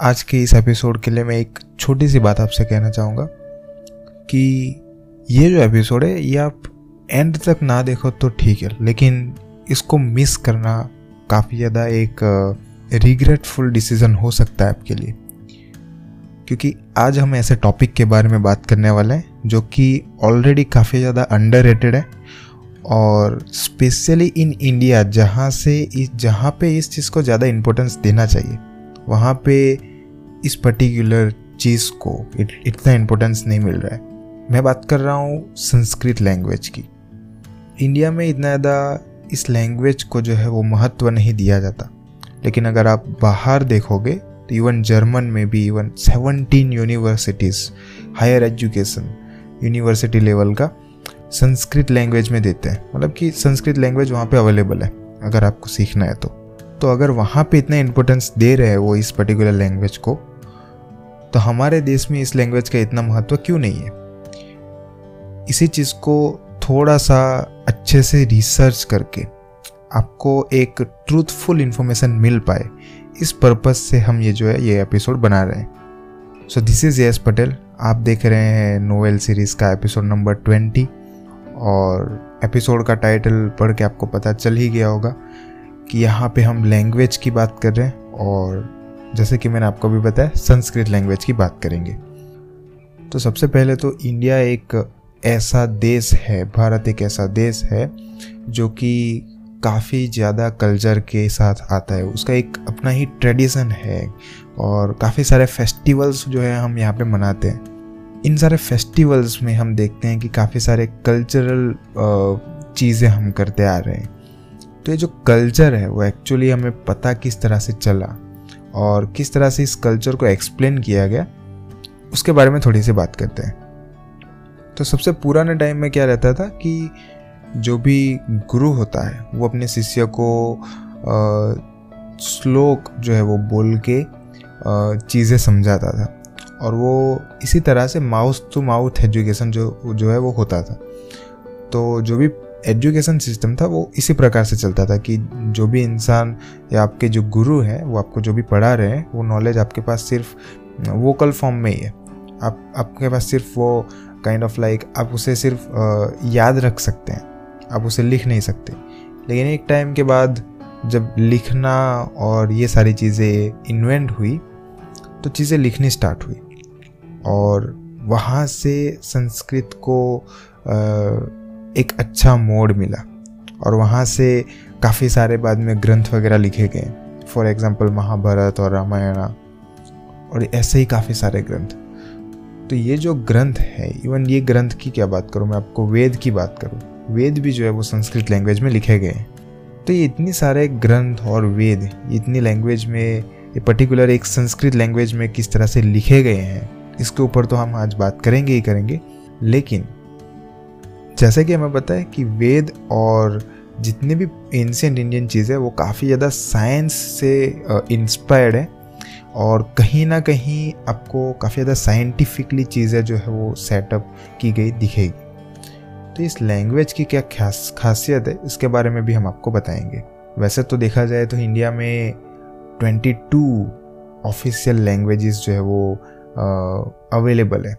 आज के इस एपिसोड के लिए मैं एक छोटी सी बात आपसे कहना चाहूँगा कि ये जो एपिसोड है, ये आप एंड तक ना देखो तो ठीक है, लेकिन इसको मिस करना काफ़ी ज़्यादा एक रिग्रेटफुल डिसीज़न हो सकता है आपके लिए। क्योंकि आज हम ऐसे टॉपिक के बारे में बात करने वाले हैं, जो कि ऑलरेडी काफ़ी ज़्यादा अंडर है और स्पेशली इन इंडिया जहाँ से इस, जहाँ पे इस चीज़ को ज़्यादा इम्पोर्टेंस देना चाहिए, वहाँ पे इस पर्टिकुलर चीज़ को इत, इतना इम्पोर्टेंस नहीं मिल रहा है। मैं बात कर रहा हूँ संस्कृत लैंग्वेज की। इंडिया में इतना ज़्यादा इस लैंग्वेज को जो है वो महत्व नहीं दिया जाता। लेकिन अगर आप बाहर देखोगे तो इवन जर्मन में भी even seventeen universities higher education university level का संस्कृत लैंग्वेज में देते हैं। मतलब कि संस्कृत लैंग्वेज वहाँ पे अवेलेबल है अगर आपको सीखना है तो। तो अगर वहाँ पे इतना इम्पोर्टेंस दे रहे हैं वो इस पर्टिकुलर लैंग्वेज को तो हमारे देश में इस लैंग्वेज का इतना महत्व क्यों नहीं है? इसी चीज़ को थोड़ा सा अच्छे से रिसर्च करके आपको एक ट्रूथफुल इंफॉर्मेशन मिल पाए। इस पर्पज से हम ये जो है, ये एपिसोड बना रहे हैं। So this is Yash Patel आप देख रहे हैं नोवेल सीरीज़ का एपिसोड नंबर ट्वेंटी और एपिसोड का टाइटल पढ़ के आपको पता चल ही गया होगा कि यहाँ पे हम लैंग्वेज की बात कर रहे हैं और जैसे कि मैंने आपको भी बताया, संस्कृत लैंग्वेज की बात करेंगे। तो सबसे पहले तो इंडिया एक ऐसा देश है, भारत एक ऐसा देश है, जो कि काफ़ी ज़्यादा कल्चर के साथ आता है। उसका एक अपना ही ट्रेडिशन है और काफ़ी सारे फेस्टिवल्स जो है हम यहाँ पे मनाते हैं। इन सारे फेस्टिवल्स में हम देखते हैं कि काफ़ी सारे कल्चरल चीज़ें हम करते आ रहे हैं। तो ये जो कल्चर है, वो एक्चुअली हमें पता किस तरह से चला। और किस तरह से इस कल्चर को एक्सप्लेन किया गया, उसके बारे में थोड़ी सी बात करते हैं। तो सबसे पुराने टाइम में क्या रहता था कि जो भी गुरु होता है, वो अपने शिष्य को श्लोक जो है वो बोल के चीज़ें समझाता था। और वो इसी तरह से माउथ टू माउथ एजुकेशन जो जो है वो होता था। तो जो भी एजुकेशन सिस्टम था, वो इसी प्रकार से चलता था कि जो भी इंसान या आपके जो गुरु हैं, वो आपको जो भी पढ़ा रहे हैं, वो नॉलेज आपके पास सिर्फ़ वोकल फॉर्म में ही है। आप, आपके पास सिर्फ़ वो काइंड ऑफ़ लाइक आप उसे सिर्फ़ याद रख सकते हैं। आप उसे लिख नहीं सकते। लेकिन एक टाइम के बाद जब लिखना और ये सारी चीज़ें इन्वेंट हुई तो चीज़ें लिखनी स्टार्ट हुई। और वहाँ से संस्कृत को एक अच्छा मोड मिला। और वहाँ से काफ़ी सारे बाद में ग्रंथ वगैरह लिखे गए। फॉर एग्ज़ाम्पल महाभारत और रामायण और ऐसे ही काफ़ी सारे ग्रंथ। तो ये जो ग्रंथ है इवन ये ग्रंथ की क्या बात करूँ, मैं आपको वेद की बात करूँ, वेद भी जो है वो संस्कृत लैंग्वेज में लिखे गए। तो ये इतनी सारे ग्रंथ और वेद, इतनी लैंग्वेज में, ये पर्टिकुलर एक संस्कृत लैंग्वेज में किस तरह से लिखे गए हैं, इसके ऊपर तो हम आज बात करेंगे ही करेंगे। लेकिन जैसे कि हमें पता है कि वेद और जितने भी एंशियंट इंडियन चीज़ें वो काफ़ी ज़्यादा साइंस से इंस्पायर्ड है। और कहीं ना कहीं आपको काफ़ी ज़्यादा साइंटिफिकली चीज़ें जो है वो सेटअप की गई, दिखेगी। तो इस लैंग्वेज की क्या खास, खासियत है, इसके बारे में भी हम आपको बताएँगे। वैसे तो देखा जाए तो इंडिया में 22 ऑफिशियल लैंग्वेजेस जो है वो अवेलेबल है।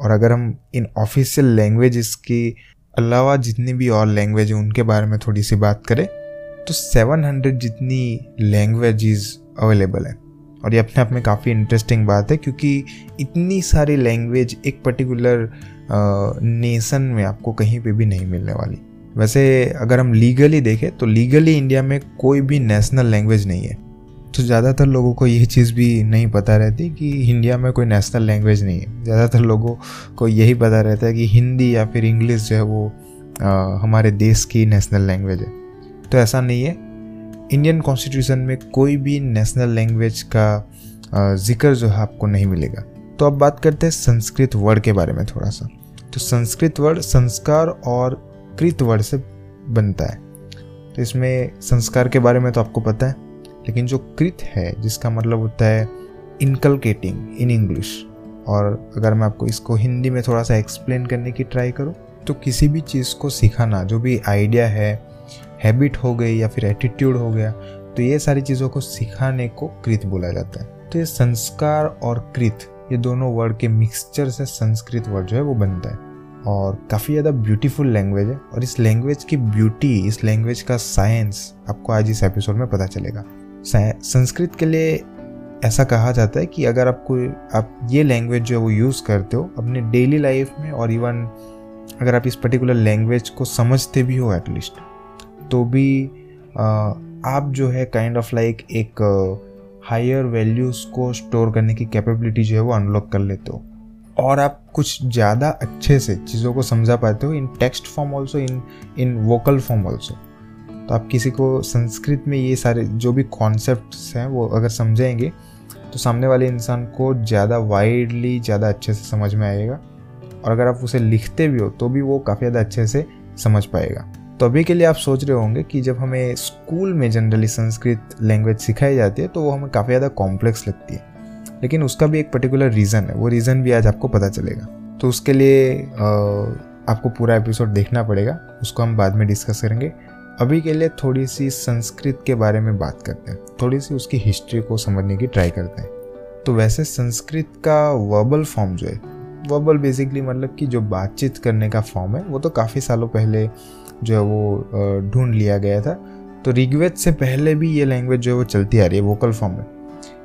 और अगर हम इन ऑफिशियल लैंग्वेजेस के अलावा जितनी भी और लैंग्वेज है, उनके बारे में थोड़ी सी बात करें तो 700 जितनी लैंग्वेजेस अवेलेबल है। और ये अपने आप में काफ़ी इंटरेस्टिंग बात है, क्योंकि इतनी सारी लैंग्वेज एक पर्टिकुलर नेशन में आपको कहीं पे भी नहीं मिलने वाली। वैसे अगर हम लीगली देखें तो लीगली इंडिया में कोई भी नेशनल लैंग्वेज नहीं है। तो ज़्यादातर लोगों को ये चीज़ भी नहीं पता रहती कि इंडिया में कोई नेशनल लैंग्वेज नहीं है। ज़्यादातर लोगों को यही पता रहता है कि हिंदी या फिर इंग्लिश जो है वो आ, हमारे देश की नेशनल लैंग्वेज है। तो ऐसा नहीं है। इंडियन कॉन्स्टिट्यूशन में कोई भी नेशनल लैंग्वेज का ज़िक्र जो है आपको नहीं मिलेगा। तो अब बात करते हैं संस्कृत वर्ड के बारे में थोड़ा सा। तो संस्कृत वर्ड संस्कार और कृत वर्ड से बनता है। तो इसमें संस्कार के बारे में तो आपको पता है। लेकिन जो कृत है, जिसका मतलब होता है इनकलकेटिंग इन इंग्लिश और अगर मैं आपको इसको हिंदी में थोड़ा सा एक्सप्लेन करने की ट्राई करूँ तो किसी भी चीज़ को सिखाना, जो भी आइडिया है हैबिट हो गई या फिर एटीट्यूड हो गया तो ये सारी चीज़ों को सिखाने को कृत बोला जाता है। तो ये संस्कार और कृत, ये दोनों वर्ड के मिक्सचर से संस्कृत वर्ड जो है, वो बनता है। और काफ़ी ज़्यादा ब्यूटीफुल लैंग्वेज है, और इस लैंग्वेज की ब्यूटी इस लैंग्वेज का साइंस आपको आज इस एपिसोड में पता चलेगा। संस्कृत के लिए ऐसा कहा जाता है कि अगर आपको आप ये लैंग्वेज जो है वो यूज़ करते हो अपने डेली लाइफ में और इवन अगर आप इस पर्टिकुलर लैंग्वेज को समझते भी हो एटलीस्ट तो भी आ, आप जो है काइंड ऑफ़ लाइक एक हायर वैल्यूज़ को स्टोर करने की कैपेबिलिटी जो है वो अनलॉक कर लेते हो। और आप कुछ ज़्यादा अच्छे से चीज़ों को समझा पाते हो in text form also in in vocal form also तो आप किसी को संस्कृत में ये सारे जो भी कॉन्सेप्ट हैं, वो अगर समझेंगे तो सामने वाले इंसान को ज़्यादा वाइडली ज़्यादा अच्छे से समझ में आएगा। और अगर आप उसे लिखते भी हो तो भी वो काफ़ी ज़्यादा अच्छे से समझ पाएगा। तो अभी के लिए आप सोच रहे होंगे कि जब हमें स्कूल में जनरली संस्कृत लैंग्वेज सिखाई जाती है तो वो हमें काफ़ी ज़्यादा कॉम्प्लेक्स लगती है। लेकिन उसका भी एक पर्टिकुलर रीज़न है, वो रीज़न भी आज आपको पता चलेगा। तो उसके लिए आपको पूरा एपिसोड देखना पड़ेगा, उसको हम बाद में डिस्कस करेंगे। अभी के लिए थोड़ी सी संस्कृत के बारे में बात करते हैं। थोड़ी सी उसकी हिस्ट्री को समझने की ट्राई करते हैं। तो वैसे संस्कृत का वर्बल फॉर्म जो है वर्बल बेसिकली मतलब कि जो बातचीत करने का फॉर्म है, वो तो काफ़ी सालों पहले जो है वो ढूंढ लिया गया था। तो ऋग्वेद से पहले भी ये लैंग्वेज जो है वो चलती आ रही है वोकल फॉर्म में।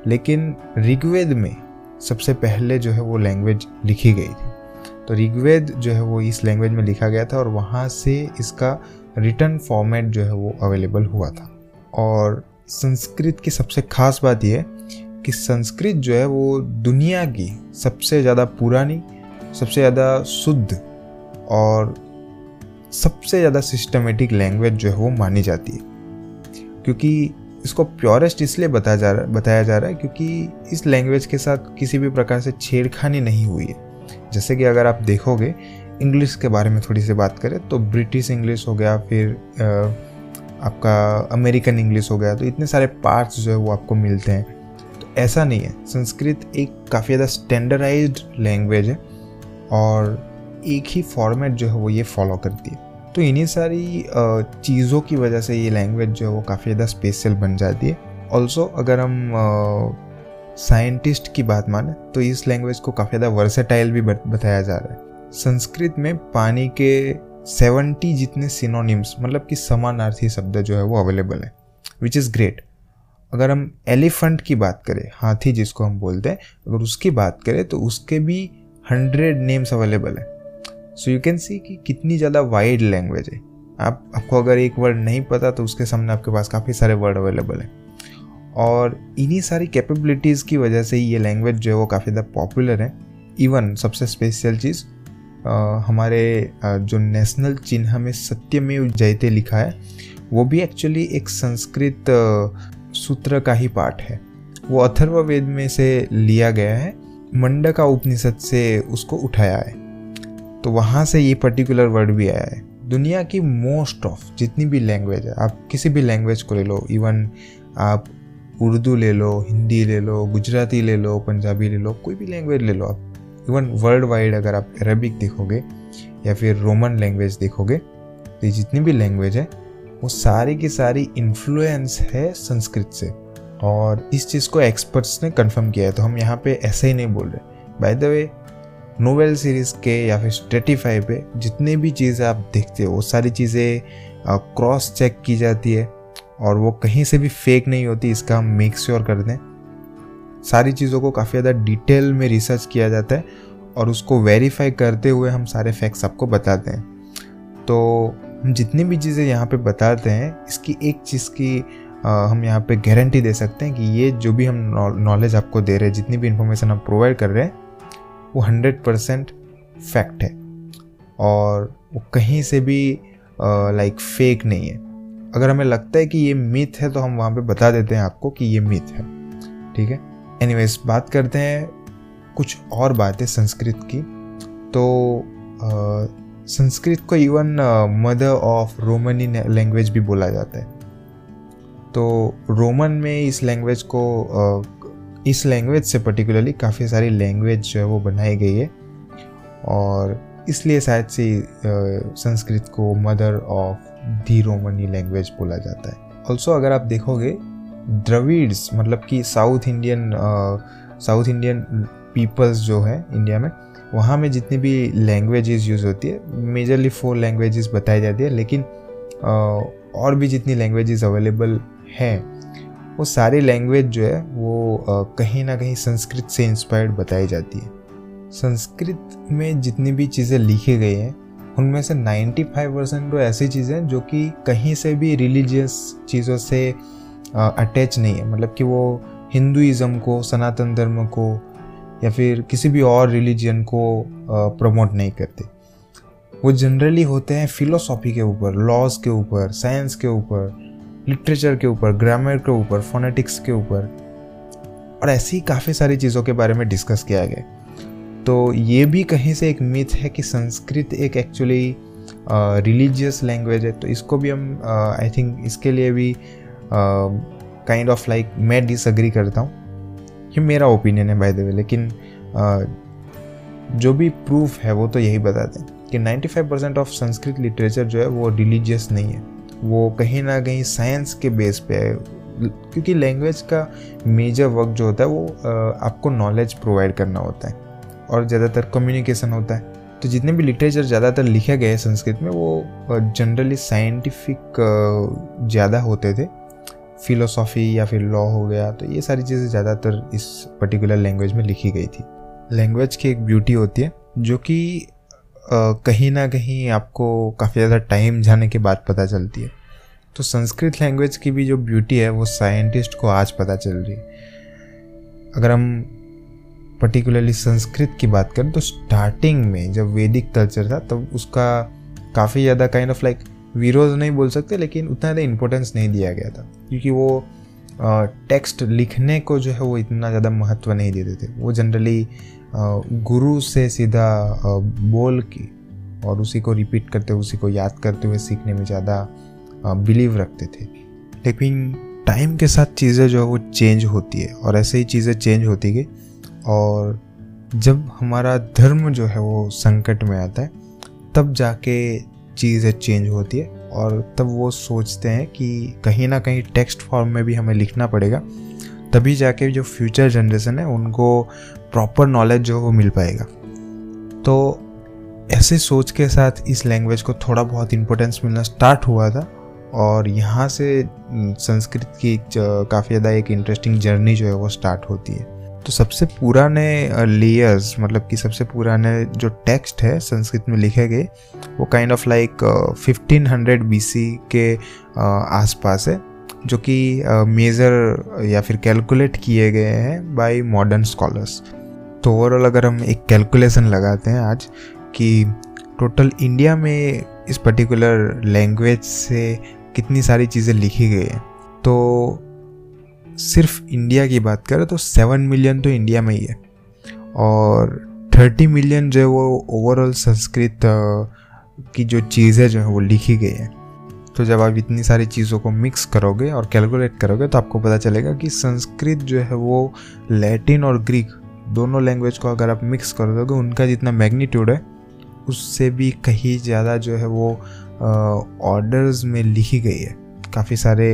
लेकिन ऋग्वेद में सबसे पहले जो है वो लैंग्वेज लिखी गई थी। तो ऋग्वेद जो है वो इस लैंग्वेज में लिखा गया था और वहाँ से इसका रिटर्न फॉर्मेट जो है वो अवेलेबल हुआ था। और संस्कृत की सबसे खास बात यह कि संस्कृत जो है वो दुनिया की सबसे ज़्यादा पुरानी, सबसे ज़्यादा शुद्ध और सबसे ज़्यादा सिस्टमेटिक लैंग्वेज जो है वो मानी जाती है। क्योंकि इसको प्योरेस्ट इसलिए बताया जा रहा, बताया जा रहा है क्योंकि इस लैंग्वेज के साथ किसी भी प्रकार से छेड़खानी नहीं हुई है। जैसे कि अगर आप देखोगे इंग्लिश के बारे में थोड़ी सी बात करें तो ब्रिटिश इंग्लिश हो गया, फिर आपका अमेरिकन इंग्लिश हो गया तो इतने सारे पार्ट्स जो है वो आपको मिलते हैं। तो ऐसा नहीं है, संस्कृत एक काफ़ी ज़्यादा स्टैंडर्डाइज्ड लैंग्वेज है और एक ही फॉर्मेट जो है वो ये फॉलो करती है। तो इन्हीं सारी चीज़ों की वजह से ये लैंग्वेज जो है वो काफ़ी ज़्यादा स्पेशल बन जाती है। ऑल्सो अगर हम साइंटिस्ट की बात माने तो इस लैंग्वेज को काफ़ी ज़्यादा वर्सेटाइल भी बताया जा रहा है। संस्कृत में पानी के सेवेंटी जितने सिनोनिम्स मतलब कि समानार्थी शब्द जो है वो अवेलेबल है विच इज़ ग्रेट अगर हम एलिफेंट की बात करें, हाथी जिसको हम बोलते हैं, अगर उसकी बात करें तो उसके भी हंड्रेड नेम्स अवेलेबल है। सो यू कैन सी कि कितनी ज़्यादा वाइड लैंग्वेज है। आप, आपको अगर एक वर्ड नहीं पता तो उसके सामने आपके पास काफ़ी सारे वर्ड अवेलेबल हैं। और इन्हीं सारी कैपेबिलिटीज़ की वजह से ये लैंग्वेज जो है वो काफ़ी ज़्यादा पॉपुलर है। इवन सबसे स्पेशल चीज़ हमारे जो नेशनल चिन्ह में सत्यमेव जयते लिखा है, वो भी एक्चुअली एक संस्कृत सूत्र का ही पाठ है। वो अथर्ववेद में से लिया गया है, मंडका उपनिषद से उसको उठाया है। तो वहाँ से ये पर्टिकुलर वर्ड भी आया है। दुनिया की मोस्ट ऑफ़ जितनी भी लैंग्वेज है आप किसी भी लैंग्वेज को ले लो इवन आप उर्दू ले लो, हिंदी ले लो, गुजराती ले लो, पंजाबी ले लो, कोई भी लैंग्वेज ले लो आप। इवन वर्ल्ड वाइड अगर आप अरबिक देखोगे या फिर रोमन लैंग्वेज देखोगे तो जितनी भी लैंग्वेज है, वो सारी की सारी इन्फ्लुएंस है संस्कृत से। और इस चीज़ को एक्सपर्ट्स ने कंफर्म किया है तो हम यहाँ पे ऐसे ही नहीं बोल रहे। By the way novel series के या फिर स्टेटिफाई पे जितने भी चीज़ें आप देखते हो, वो सारी चीज़ें क्रॉस चेक की जाती है, और वो कहीं से भी फेक नहीं होती, इसका हम मेक श्योर कर दें। सारी चीज़ों को काफ़ी ज़्यादा डिटेल में रिसर्च किया जाता है और उसको वेरीफाई करते हुए हम सारे फैक्ट्स आपको बताते हैं। तो हम जितनी भी चीज़ें यहाँ पे बताते हैं इसकी एक चीज़ की आ, हम यहाँ पे गारंटी दे सकते हैं कि ये जो भी हम नॉलेज आपको दे रहे हैं जितनी भी इंफॉर्मेशन हम प्रोवाइड कर रहे हैं वो हंड्रेड परसेंट फैक्ट है। और वो कहीं से भी लाइक फेक नहीं है। अगर हमें लगता है कि ये मिथ है तो हम वहाँ पे बता देते हैं आपको कि ये मिथ है। ठीक है? एनीवेज बात करते हैं कुछ और बातें संस्कृत की। तो संस्कृत को even mother of Romani language भी बोला जाता है। तो रोमन में इस लैंग्वेज को uh, इस लैंग्वेज से पर्टिकुलरली काफ़ी सारी लैंग्वेज जो है वो बनाई गई है। और इसलिए शायद से संस्कृत को mother of the Romani language बोला जाता है। ऑल्सो अगर आप देखोगे द्रविड्स मतलब कि south Indian south Indian peoples जो है इंडिया में, वहाँ में जितनी भी लैंग्वेजेस यूज़ होती है मेजरली फोर लैंग्वेजेस बताई जाती है, लेकिन और भी जितनी लैंग्वेजेस अवेलेबल हैं, वो सारी लैंग्वेज जो है, वो कहीं ना कहीं संस्कृत से इंस्पायर्ड बताई जाती है। संस्कृत में जितनी भी चीज़ें लिखी गई हैं, उनमें से 95 परसेंट तो ऐसी चीज़ें जो कि कहीं से भी रिलीजियस चीज़ों से अटैच नहीं है। मतलब कि वो हिंदुज़म को, सनातन धर्म को, या फिर किसी भी और रिलीजन को प्रमोट नहीं करते। वो जनरली होते हैं फिलोसॉफी के ऊपर लॉज के ऊपर साइंस के ऊपर लिटरेचर के ऊपर ग्रामर के ऊपर फोनेटिक्स के ऊपर। और ऐसी काफ़ी सारी चीज़ों के बारे में डिस्कस किया गया। तो ये भी कहीं से एक मिथ है कि संस्कृत एक एक्चुअली रिलीजियस लैंग्वेज है। तो इसको भी हम आई थिंक इसके लिए भी काइंड ऑफ़ लाइक मैं डिसअग्री करता हूँ। ये मेरा ओपिनियन है बाय द वे लेकिन uh, जो भी प्रूफ है वो तो यही बताते हैं कि 95 परसेंट ऑफ़ संस्कृत लिटरेचर जो है वो रिलीजियस नहीं है। वो कहीं ना कहीं साइंस के बेस पे है। क्योंकि लैंग्वेज का मेजर वर्क जो होता है वो uh, आपको नॉलेज प्रोवाइड करना होता है। और ज़्यादातर कम्युनिकेशन होता है। तो जितने भी लिटरेचर ज़्यादातर लिखे गए संस्कृत में वो जनरली साइंटिफिक ज़्यादा होते थे। फिलोसॉफी या फिर लॉ हो गया तो ये सारी चीज़ें ज़्यादातर इस पर्टिकुलर लैंग्वेज में लिखी गई थी। लैंग्वेज की एक ब्यूटी होती है, जो कि कहीं ना कहीं आपको काफ़ी ज़्यादा टाइम जाने के बाद पता चलती है। तो संस्कृत लैंग्वेज की भी जो ब्यूटी है, वो साइंटिस्ट को आज पता चल रही है। अगर हम पर्टिकुलरली संस्कृत की बात करें तो स्टार्टिंग में जब वैदिक कल्चर था, तब तो उसका काफ़ी ज़्यादा काइंड ऑफ़ लाइक विरोध नहीं बोल सकते, लेकिन उतना ज़्यादा इम्पोर्टेंस नहीं दिया गया था। क्योंकि वो टेक्स्ट लिखने को जो है वो इतना ज़्यादा महत्व नहीं देते थे। वो जनरली गुरु से सीधा बोल के और उसी को रिपीट करते हुए, उसी को याद करते हुए सीखने में ज़्यादा बिलीव रखते थे। लेकिन टाइम के साथ चीज़ें जो है वो चेंज होती है और ऐसे ही चीज़ें चेंज होती गई और जब हमारा धर्म जो है वो संकट में आता है, तब जाके चीज़ें चेंज होती है और तब वो सोचते हैं कि कहीं ना कहीं टेक्स्ट फॉर्म में भी हमें लिखना पड़ेगा, तभी जाके जो फ्यूचर जनरेशन है उनको प्रॉपर नॉलेज जो वो मिल पाएगा। तो ऐसे सोच के साथ इस लैंग्वेज को थोड़ा बहुत इम्पोर्टेंस मिलना स्टार्ट हुआ था और यहाँ से संस्कृत की काफ़ी ज़्यादा एक इंटरेस्टिंग जर्नी जो है वो स्टार्ट होती है। तो सबसे पुराने लेयर्स मतलब कि सबसे पुराने जो टेक्स्ट है, संस्कृत में लिखे गए, वो kind of like fifteen hundred B के आसपास है, जो कि मेज़र या फिर कैलकुलेट किए गए हैं बाय मॉडर्न स्कॉलर्स तो ओवरऑल अगर हम एक कैलकुलेशन लगाते हैं आज, कि टोटल इंडिया में इस पर्टिकुलर लैंग्वेज से कितनी सारी चीज़ें लिखी गई हैं तो सिर्फ़ इंडिया की बात करें तो सेवन मिलियन तो इंडिया में ही है। और थर्टी मिलियन जो है वो ओवरऑल संस्कृत की जो चीज़ें जो है वो लिखी गई हैं। तो जब आप इतनी सारी चीज़ों को मिक्स करोगे और कैलकुलेट करोगे तो आपको पता चलेगा कि संस्कृत जो है वो लैटिन और ग्रीक दोनों लैंग्वेज को अगर आप मिक्स कर दोगे, उनका जितना मैग्नीट्यूड है, उससे भी कहीं ज़्यादा जो है वो ऑर्डर्स में लिखी गई है। काफ़ी सारे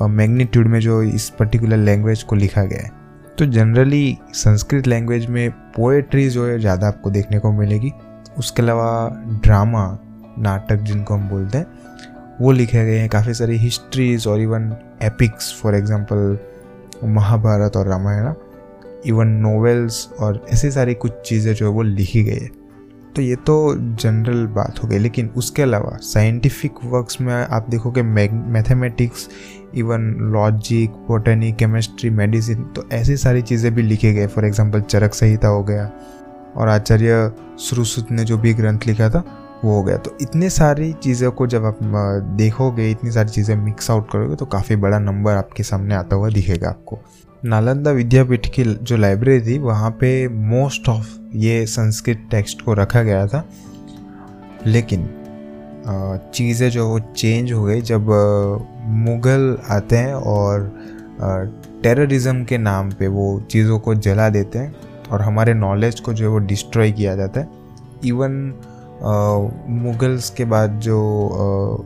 मैग्नीट्यूड में जो इस पर्टिकुलर लैंग्वेज को लिखा गया है। तो जनरली संस्कृत लैंग्वेज में पोएट्री जो है ज़्यादा आपको देखने को मिलेगी। उसके अलावा ड्रामा नाटक जिनको हम बोलते हैं, वो लिखे गए हैं। काफ़ी सारी हिस्ट्रीज और even epics for example Mahabharata और रामायण इवन नोवेल्स और ऐसी सारी कुछ चीज़ें जो है वो लिखी गई है। तो ये तो जनरल बात हो गई, लेकिन उसके अलावा साइंटिफिक वर्क्स में आप देखोगे mathematics even logic botany chemistry medicine तो ऐसी सारी चीज़ें भी लिखे गए। फॉर एग्जांपल चरक संहिता हो गया, और आचार्य श्रुसुत ने जो भी ग्रंथ लिखा था, वो हो गया। तो इतने सारी चीज़ों को जब आप देखोगे, इतनी सारी चीज़ें मिक्स आउट करोगे तो काफ़ी बड़ा नंबर आपके सामने आता हुआ दिखेगा आपको। नालंदा विद्यापीठ की जो लाइब्रेरी थी, वहाँ पे मोस्ट ऑफ़ ये संस्कृत टेक्स्ट को रखा गया था। लेकिन चीज़ें जो वो चेंज हो गई, जब मुग़ल आते हैं और टेररिज्म के नाम पे वो चीज़ों को जला देते हैं और हमारे नॉलेज को जो है वो डिस्ट्रॉय किया जाता है। इवन मुग़ल्स के बाद जो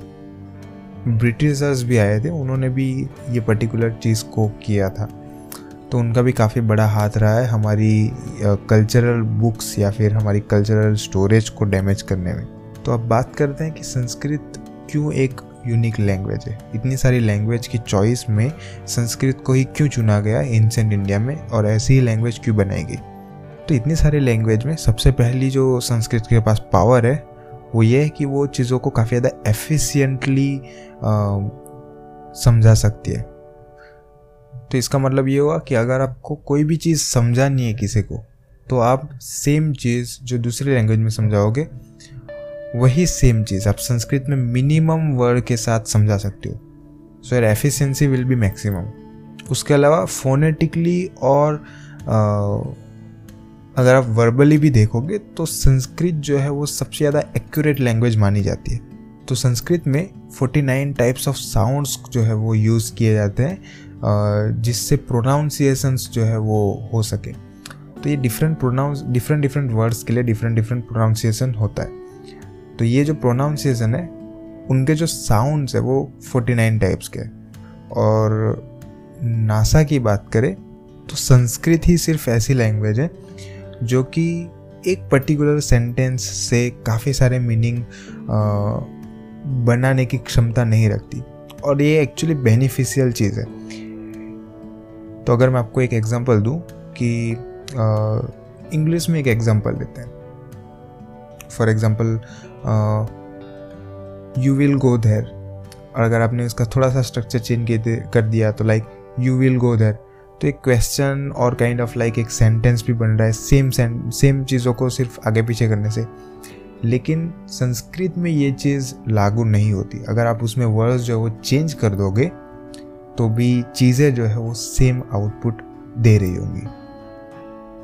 ब्रिटिशर्स भी आए थे, उन्होंने भी ये पर्टिकुलर चीज़ को किया था। तो उनका भी काफ़ी बड़ा हाथ रहा है हमारी कल्चरल बुक्स या फिर हमारी कल्चरल स्टोरेज को डैमेज करने में। तो अब बात करते हैं कि संस्कृत क्यों एक यूनिक लैंग्वेज है? इतनी सारी लैंग्वेज की चॉइस में संस्कृत को ही क्यों चुना गया एंसेंट इंडिया में और ऐसी ही लैंग्वेज क्यों बनाई गई? तो इतनी सारी लैंग्वेज में सबसे पहली जो संस्कृत के पास पावर है, वो ये है कि वो चीज़ों को काफ़ी ज़्यादा एफिशिएंटली समझा सकती है। तो इसका मतलब ये हुआ कि अगर आपको कोई भी चीज़ समझानी है किसी को तो आप सेम चीज़ जो दूसरी लैंग्वेज में समझाओगे वही सेम चीज़ आप संस्कृत में मिनिमम वर्ड के साथ समझा सकते हो। So your efficiency will be maximum उसके अलावा फोनेटिकली और आ, अगर आप वर्बली भी देखोगे तो संस्कृत जो है वो सबसे ज़्यादा एक्यूरेट लैंग्वेज मानी जाती है। तो संस्कृत में 49 टाइप्स ऑफ़ साउंड्स जो है वो यूज़ किए जाते हैं। जिससे प्रोनाउंसिएशंस जो है वो हो सके। तो ये different pronounce different different words के लिए डिफरेंट डिफरेंट प्रोनाउंसिएशन होता है। तो ये जो प्रोनाउंसिएशन है, उनके जो साउंड्स है वो 49 टाइप्स के और नासा की बात करें तो संस्कृत ही सिर्फ़ ऐसी लैंग्वेज है, जो कि एक पर्टिकुलर सेंटेंस से काफ़ी सारे मीनिंग बनाने की क्षमता नहीं रखती। और ये एक्चुअली बेनिफिशियल चीज़ है। तो अगर मैं आपको एक एग्जांपल दूँ कि इंग्लिश में एक एग्जांपल देते हैं। For example you will go there और अगर आपने उसका थोड़ा सा स्ट्रक्चर चेंज कर दिया तो like you will go there तो एक क्वेश्चन और काइंड ऑफ़ लाइक एक सेंटेंस भी बन रहा है सेम सेम चीज़ों को सिर्फ़ आगे पीछे करने से। लेकिन संस्कृत में ये चीज़ लागू नहीं होती। अगर आप उसमें वर्ड्स जो है वो चेंज कर दोगे तो भी चीज़ें जो है वो सेम आउटपुट दे रही होंगी।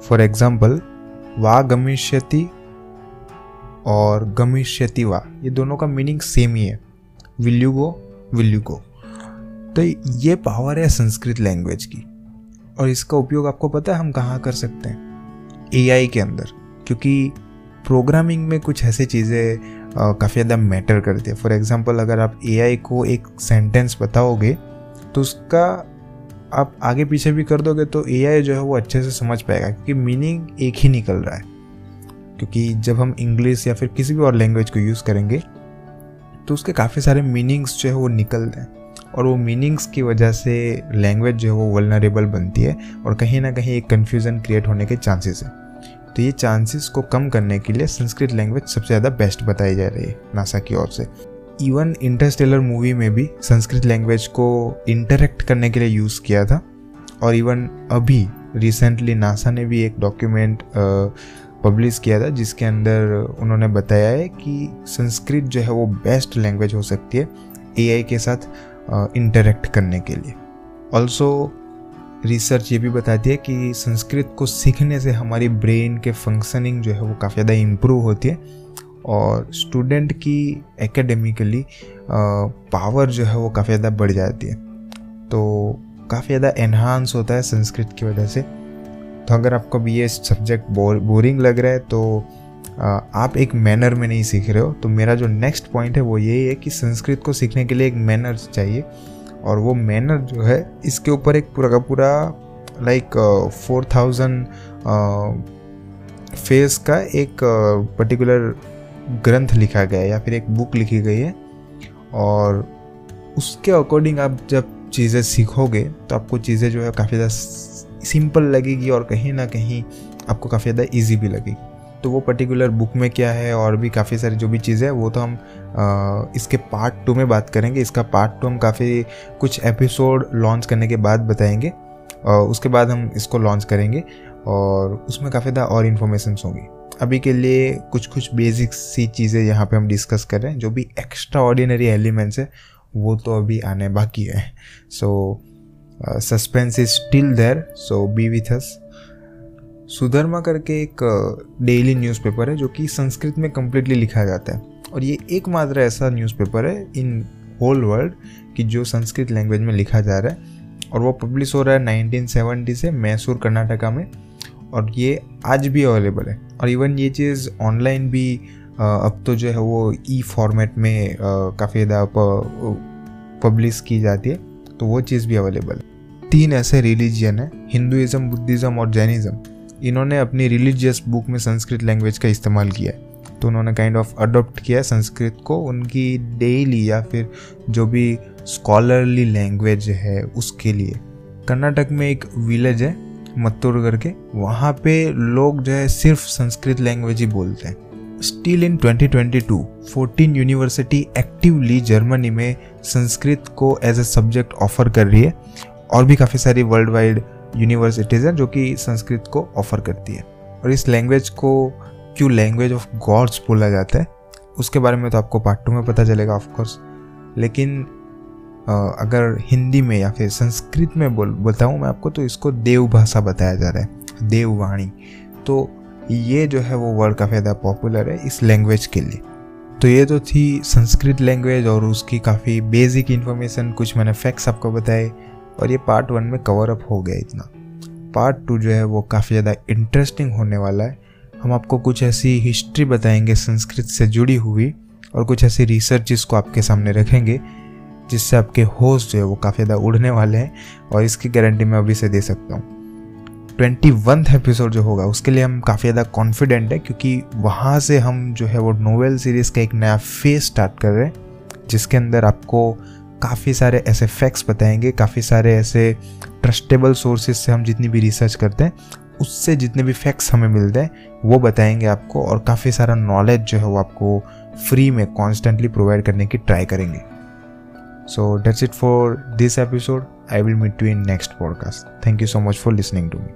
फॉर एग्ज़ाम्पल वा गमिष्यति और गमिष्यति वा, ये दोनों का मीनिंग सेम ही है। Will you go will you go तो ये पावर है संस्कृत लैंग्वेज की। और इसका उपयोग आपको पता है हम कहाँ कर सकते हैं? एआई के अंदर, क्योंकि प्रोग्रामिंग में कुछ ऐसी चीज़ें काफ़ी ज़्यादा मैटर करती है। फॉर एग्ज़ाम्पल अगर आप एआई को एक सेंटेंस बताओगे तो उसका आप आगे पीछे भी कर दोगे तो एआई जो है वो अच्छे से समझ पाएगा, क्योंकि मीनिंग एक ही निकल रहा है। क्योंकि जब हम इंग्लिश या फिर किसी भी और लैंग्वेज को यूज़ करेंगे तो उसके काफ़ी सारे मीनिंग्स जो है वो निकलते हैं। और वो मीनिंग्स की वजह से लैंग्वेज जो है वो वलनरेबल बनती है और कहीं ना कहीं एक कन्फ्यूज़न क्रिएट होने के चांसेस हैं। तो ये चांसेस को कम करने के लिए संस्कृत लैंग्वेज सबसे ज़्यादा बेस्ट बताई जा रही है नासा की ओर से। इवन इंटरस्टेलर मूवी में भी संस्कृत लैंग्वेज को इंटरेक्ट करने के लिए यूज़ किया था। और इवन अभी रिसेंटली नासा ने भी एक डॉक्यूमेंट पब्लिश किया था, जिसके अंदर उन्होंने बताया है कि संस्कृत जो है वो बेस्ट लैंग्वेज हो सकती है एआई के साथ इंटरेक्ट करने के लिए। ऑल्सो रिसर्च ये भी बताती है कि संस्कृत को सीखने से हमारी ब्रेन के फंक्शनिंग जो है वो काफ़ी ज़्यादा इम्प्रूव होती है। और स्टूडेंट की एकेडमिकली पावर जो है वो काफ़ी ज़्यादा बढ़ जाती है। तो काफ़ी ज़्यादा एनहांस होता है संस्कृत की वजह से। तो अगर आपको भी ये सब्जेक्ट बोरिंग लग रहा है तो आप एक मैनर में नहीं सीख रहे हो। तो मेरा जो नेक्स्ट पॉइंट है वो यही है कि संस्कृत को सीखने के लिए एक मैनर चाहिए। और वो मैनर जो है, इसके ऊपर एक पूरा का पूरा लाइक फोर थाउज़ेंड फेस का एक पर्टिकुलर ग्रंथ लिखा गया है या फिर एक बुक लिखी गई है और उसके अकॉर्डिंग आप जब चीज़ें सीखोगे तो आपको चीज़ें जो है काफ़ी ज़्यादा सिंपल लगेगी और कहीं ना कहीं आपको काफ़ी ज़्यादा ईजी भी लगेगी। तो वो पर्टिकुलर बुक में क्या है और भी काफ़ी सारी जो भी चीज़ें है वो तो हम आ, इसके पार्ट टू में बात करेंगे। इसका पार्ट टू हम काफ़ी कुछ एपिसोड लॉन्च करने के बाद बताएँगे और उसके बाद हम इसको लॉन्च करेंगे और उसमें काफ़ी ज़्यादा और इन्फॉर्मेशन होंगी। अभी के लिए कुछ कुछ बेसिक सी चीज़ें यहाँ पे हम डिस्कस कर रहे हैं जो भी एक्स्ट्रा ऑर्डिनरी एलिमेंट्स है वो तो अभी आने बाकी है। So suspense is still there so be with us Sudharma करके एक डेली uh, न्यूज़पेपर है जो कि संस्कृत में कम्प्लीटली लिखा जाता है। और ये एकमात्र ऐसा न्यूज़पेपर है इन होल वर्ल्ड कि जो संस्कृत लैंग्वेज में लिखा जा रहा है। और वो पब्लिश हो रहा है 1970 से मैसूर कर्नाटका में। और ये आज भी अवेलेबल है। और इवन ये चीज़ ऑनलाइन भी अब तो जो है वो ई फॉर्मेट में काफ़ी ज़्यादा पब्लिश की जाती है तो वो चीज़ भी अवेलेबल है। तीन ऐसे रिलीजियन है हिंदुज़म बुद्धिज़्म और जैनिज़्म इन्होंने अपनी रिलीजियस बुक में संस्कृत लैंग्वेज का इस्तेमाल किया है। तो उन्होंने काइंड ऑफ़ अडोप्ट किया है संस्कृत को, उनकी डेली या फिर जो भी स्कॉलरली लैंग्वेज है उसके लिए। कर्नाटक में एक विलेज है मत्तूर करके, वहाँ पे लोग जो है सिर्फ़ संस्कृत लैंग्वेज ही बोलते हैं। Still in 2022 14 university actively Germany में संस्कृत को एज ए सब्जेक्ट ऑफ़र कर रही है और भी काफ़ी सारी वर्ल्ड वाइड यूनिवर्सिटीज़ हैं जो कि संस्कृत को ऑफ़र करती है। और इस लैंग्वेज को क्यों लैंग्वेज ऑफ़ गॉड्स बोला जाता है, उसके बारे में तो आपको पार्ट टू में पता चलेगा ऑफकोर्स लेकिन अगर हिंदी में या फिर संस्कृत में बोल, बताऊँ मैं आपको तो इसको देव भाषा बताया जा रहा है, देववाणी। तो ये जो है वो वर्ड काफ़ी ज़्यादा पॉपुलर है इस लैंग्वेज के लिए। तो ये तो थी संस्कृत लैंग्वेज और उसकी काफ़ी बेसिक इन्फॉर्मेशन, कुछ मैंने फैक्ट्स आपको बताए, और ये पार्ट वन में कवर अप हो गया इतना। पार्ट टू जो है वो काफ़ी ज़्यादा इंटरेस्टिंग होने वाला है। हम आपको कुछ ऐसी हिस्ट्री बताएँगे संस्कृत से जुड़ी हुई, और कुछ ऐसी रिसर्च जिसको आपके सामने रखेंगे जिससे आपके होस्ट जो है वो काफ़ी ज़्यादा उड़ने वाले हैं और इसकी गारंटी मैं अभी से दे सकता हूँ। ट्वेंटी वन एपिसोड जो होगा, उसके लिए हम काफ़ी ज़्यादा कॉन्फिडेंट है क्योंकि वहाँ से हम जो है वो नोवेल सीरीज़ का एक नया फ़ेज़ स्टार्ट कर रहे हैं, जिसके अंदर आपको काफ़ी सारे ऐसे फैक्ट्स बताएँगे, काफ़ी सारे ऐसे ट्रस्टेबल सोर्सेज से हम जितनी भी रिसर्च करते हैं, उससे जितने भी फैक्ट्स हमें मिलते हैं, वो बताएँगे आपको और काफ़ी सारा नॉलेज जो है वो आपको फ्री में कॉन्स्टेंटली प्रोवाइड करने की ट्राई करेंगे। So that's it for this episode. I will meet you in next podcast. Thank you so much for listening to me.